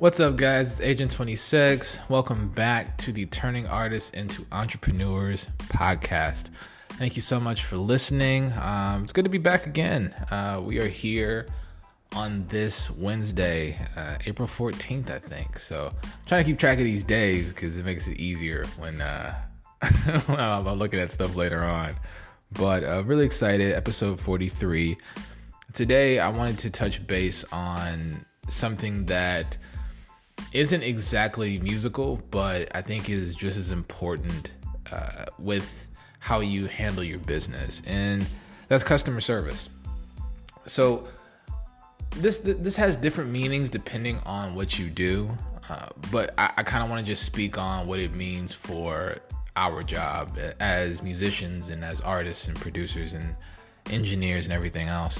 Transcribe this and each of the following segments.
What's up, guys? It's Agent 26. Welcome back to the Turning Artists into Entrepreneurs podcast. Thank you so much for listening. Um, it's good to be back again. Uh, we are here on this Wednesday, uh, April 14th, I think. So I'm trying to keep track of these days because it makes it easier when, uh, I'm looking at stuff later on. But uh, really excited, episode 43. Today, I wanted to touch base on something that isn't exactly musical, but I think is just as important uh, with how you handle your business, and that's customer service. So this this has different meanings depending on what you do, uh, but I, I kind of want to just speak on what it means for our job as musicians and as artists and producers and engineers and everything else.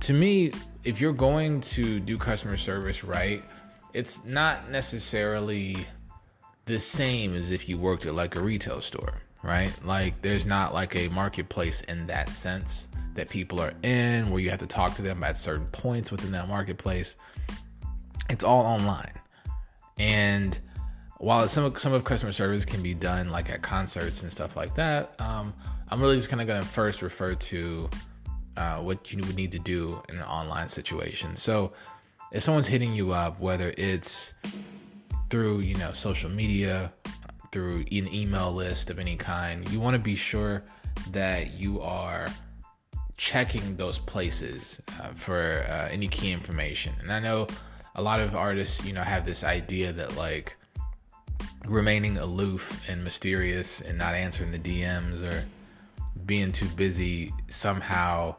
To me, if you're going to do customer service right it's not necessarily the same as if you worked at like a retail store, right? Like there's not like a marketplace in that sense that people are in where you have to talk to them at certain points within that marketplace. It's all online. And while some of some of customer service can be done like at concerts and stuff like that, um, I'm really just kind of going to first refer to uh, what you would need to do in an online situation. So if someone's hitting you up, whether it's through, you know, social media, through an email list of any kind, you want to be sure that you are checking those places uh, for uh, any key information. And I know a lot of artists, you know, have this idea that like remaining aloof and mysterious and not answering the DMs or being too busy somehow,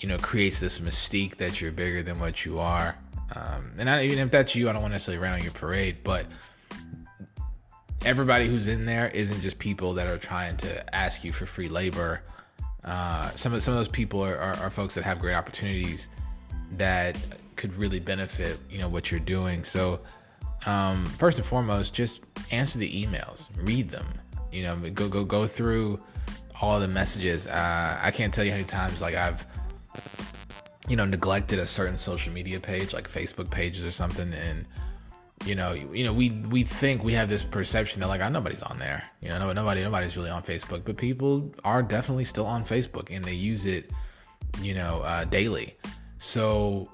you know, creates this mystique that you're bigger than what you are. Um, and I, even if that's you, I don't want to necessarily run on your parade, but everybody who's in there isn't just people that are trying to ask you for free labor. Uh, some of some of those people are, are, are, folks that have great opportunities that could really benefit you know what you're doing. So um, first and foremost, just answer the emails, read them. You know, go go go through all the messages. Uh, I can't tell you how many times like I've you know neglected a certain social media page like facebook pages or something and you know you know we we think we have this perception that like oh, nobody's on there. You know nobody nobody's really on facebook but people are definitely still on facebook and they use it you know uh, daily. So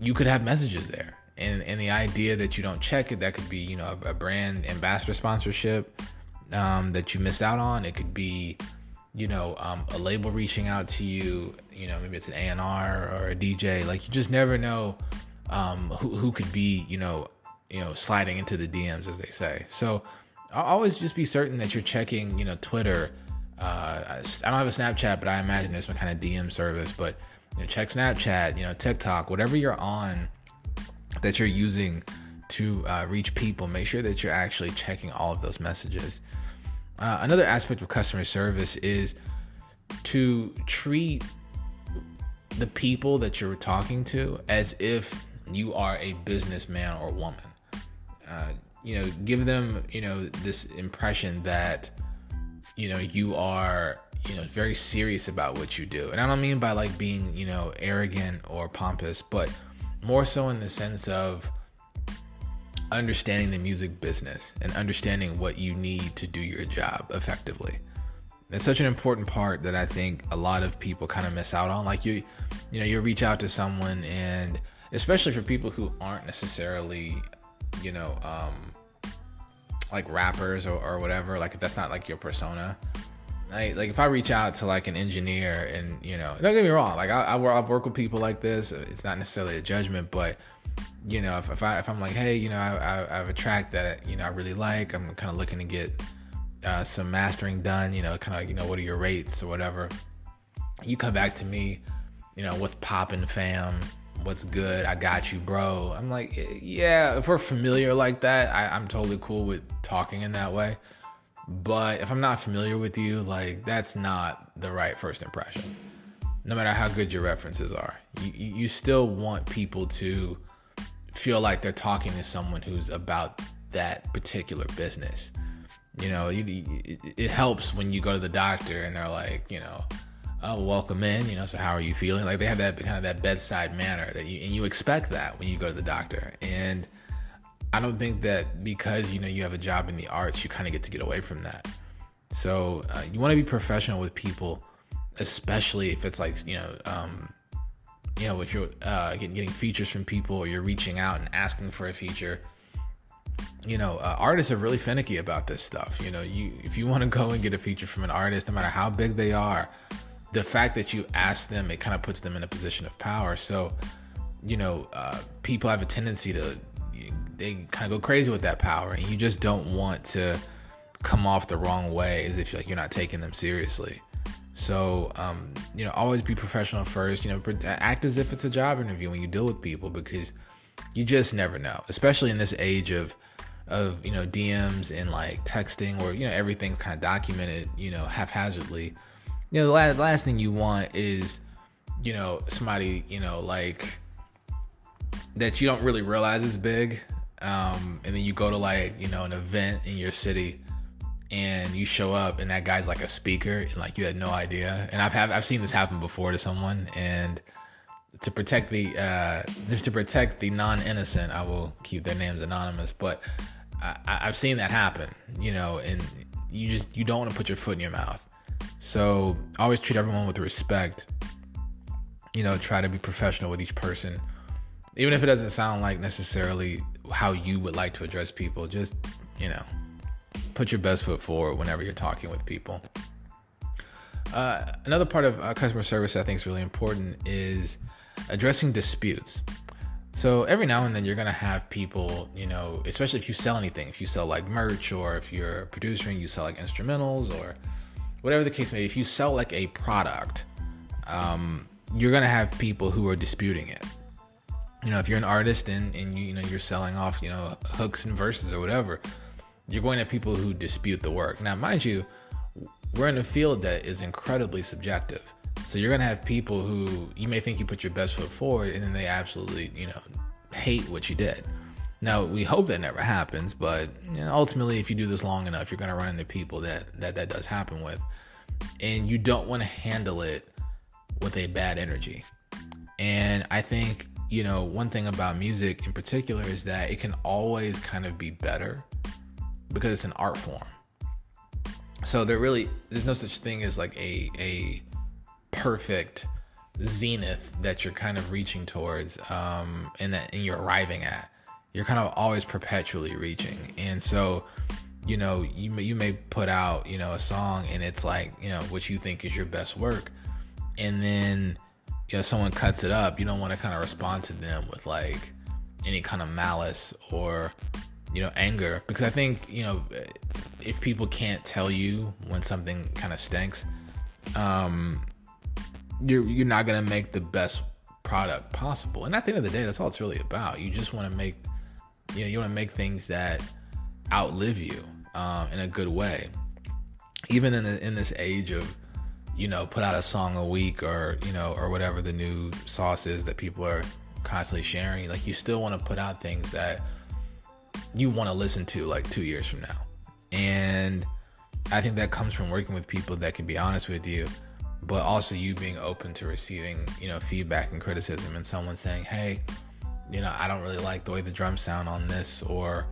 you could have messages there. And and the idea that you don't check it that could be you know a, a brand ambassador sponsorship um, that you missed out on. It could be you know, um, a label reaching out to you, you know, maybe it's an A&R or a DJ, like you just never know um, who, who could be, you know, you know, sliding into the DMs as they say. So I'll always just be certain that you're checking, you know, Twitter. Uh, I don't have a Snapchat, but I imagine there's some kind of DM service. But you know, check Snapchat, you know, TikTok, whatever you're on that you're using to uh, reach people. Make sure that you're actually checking all of those messages. Uh, another aspect of customer service is to treat the people that you're talking to as if you are a businessman or woman. Uh, you know, give them, you know, this impression that, you know, you are, you know, very serious about what you do. And I don't mean by like being, you know, arrogant or pompous, but more so in the sense of, understanding the music business and understanding what you need to do your job effectively. It's such an important part that I think a lot of people kind of miss out on. Like you, you know, you reach out to someone, and especially for people who aren't necessarily, you know, um, like rappers or, or whatever. Like if that's not like your persona, like, like if I reach out to like an engineer and you know, don't get me wrong, like I, I I've worked with people like this. It's not necessarily a judgment, but you know, if, if I if I'm like, hey, you know, I, I, I have a track that you know I really like, I'm kind of looking to get uh, some mastering done. You know, kind of like, you know, what are your rates or whatever. You come back to me, you know, what's popping, fam? What's good? I got you, bro. I'm like, yeah, if we're familiar like that, I, I'm totally cool with talking in that way. But if I'm not familiar with you, like that's not the right first impression. No matter how good your references are, you, you still want people to feel like they're talking to someone who's about that particular business. You know, it, it, helps when you go to the doctor and they're like, you know, oh, welcome in. You know, so how are you feeling? Like they have that kind of that bedside manner that you and you expect that when you go to the doctor. And I don't think that because you know you have a job in the arts, you kind of get to get away from that. So uh, you want to be professional with people, especially if it's like you know, um, you know, if you're uh, getting, getting features from people or you're reaching out and asking for a feature. You know, uh, artists are really finicky about this stuff. You know, you if you want to go and get a feature from an artist, no matter how big they are, the fact that you ask them, it kind of puts them in a position of power. So, you know, uh, people have a tendency to they kind of go crazy with that power, and you just don't want to come off the wrong way as if like you're not taking them seriously. So, um, you know, always be professional first. You know, act as if it's a job interview when you deal with people because you just never know, especially in this age of of you know DMs and like texting where you know everything's kind of documented, you know, haphazardly. You know, the last, last thing you want is you know somebody you know like that you don't really realize is big um, and then you go to like you know an event in your city and you show up and that guy's like a speaker and like you had no idea and i've have, i've seen this happen before to someone and to protect the uh to protect the non-innocent i will keep their names anonymous but I, i've seen that happen you know and you just you don't want to put your foot in your mouth so always treat everyone with respect you know try to be professional with each person even if it doesn't sound like necessarily how you would like to address people. Just, you know, put your best foot forward whenever you're talking with people. Uh, another part of uh, customer service I think is really important is addressing disputes. So every now and then you're gonna have people, you know, especially if you sell anything, if you sell like merch or if you're a producer and you sell like instrumentals or whatever the case may be, if you sell like a product, um, you're gonna have people who are disputing it you know, if you're an artist and, and you, you know you're selling off, you know, hooks and verses or whatever, you're going to people who dispute the work. Now, mind you, we're in a field that is incredibly subjective. So you're gonna have people who you may think you put your best foot forward, and then they absolutely, you know, hate what you did. Now we hope that never happens, but you know, ultimately, if you do this long enough, you're gonna run into people that that that does happen with, and you don't want to handle it with a bad energy. And I think you know, one thing about music in particular is that it can always kind of be better because it's an art form. So there really there's no such thing as like a a perfect zenith that you're kind of reaching towards um and that and you're arriving at. You're kind of always perpetually reaching. And so you know, you may, you may put out, you know, a song and it's like, you know, what you think is your best work. And then you know someone cuts it up, you don't want to kind of respond to them with like any kind of malice or you know anger because I think you know if people can't tell you when something kind of stinks, um, you're you're not gonna make the best product possible. And at the end of the day, that's all it's really about. You just want to make you know you want to make things that outlive you um, in a good way. Even in the, in this age of you know, put out a song a week or, you know, or whatever the new sauce is that people are constantly sharing. Like, you still want to put out things that you want to listen to like two years from now. And I think that comes from working with people that can be honest with you, but also you being open to receiving, you know, feedback and criticism and someone saying, hey, you know, I don't really like the way the drums sound on this, or,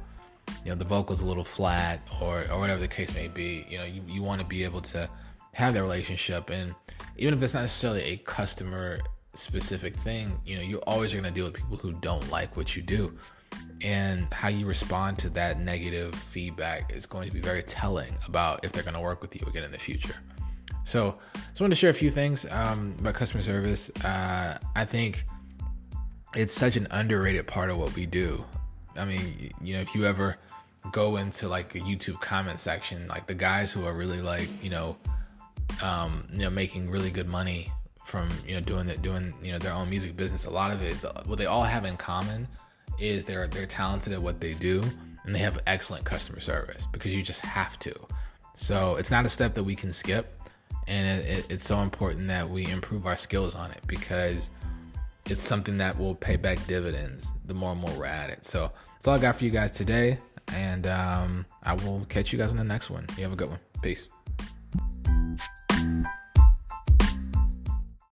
you know, the vocal's a little flat, or, or whatever the case may be. You know, you, you want to be able to have that relationship and even if it's not necessarily a customer specific thing you know you always are going to deal with people who don't like what you do and how you respond to that negative feedback is going to be very telling about if they're going to work with you again in the future so I just wanted to share a few things um, about customer service uh, i think it's such an underrated part of what we do i mean you know if you ever go into like a youtube comment section like the guys who are really like you know um, you know, making really good money from you know doing that, doing you know their own music business. A lot of it, what they all have in common, is they're they're talented at what they do and they have excellent customer service because you just have to. So it's not a step that we can skip, and it, it, it's so important that we improve our skills on it because it's something that will pay back dividends the more and more we're at it. So that's all I got for you guys today, and um, I will catch you guys on the next one. You have a good one. Peace.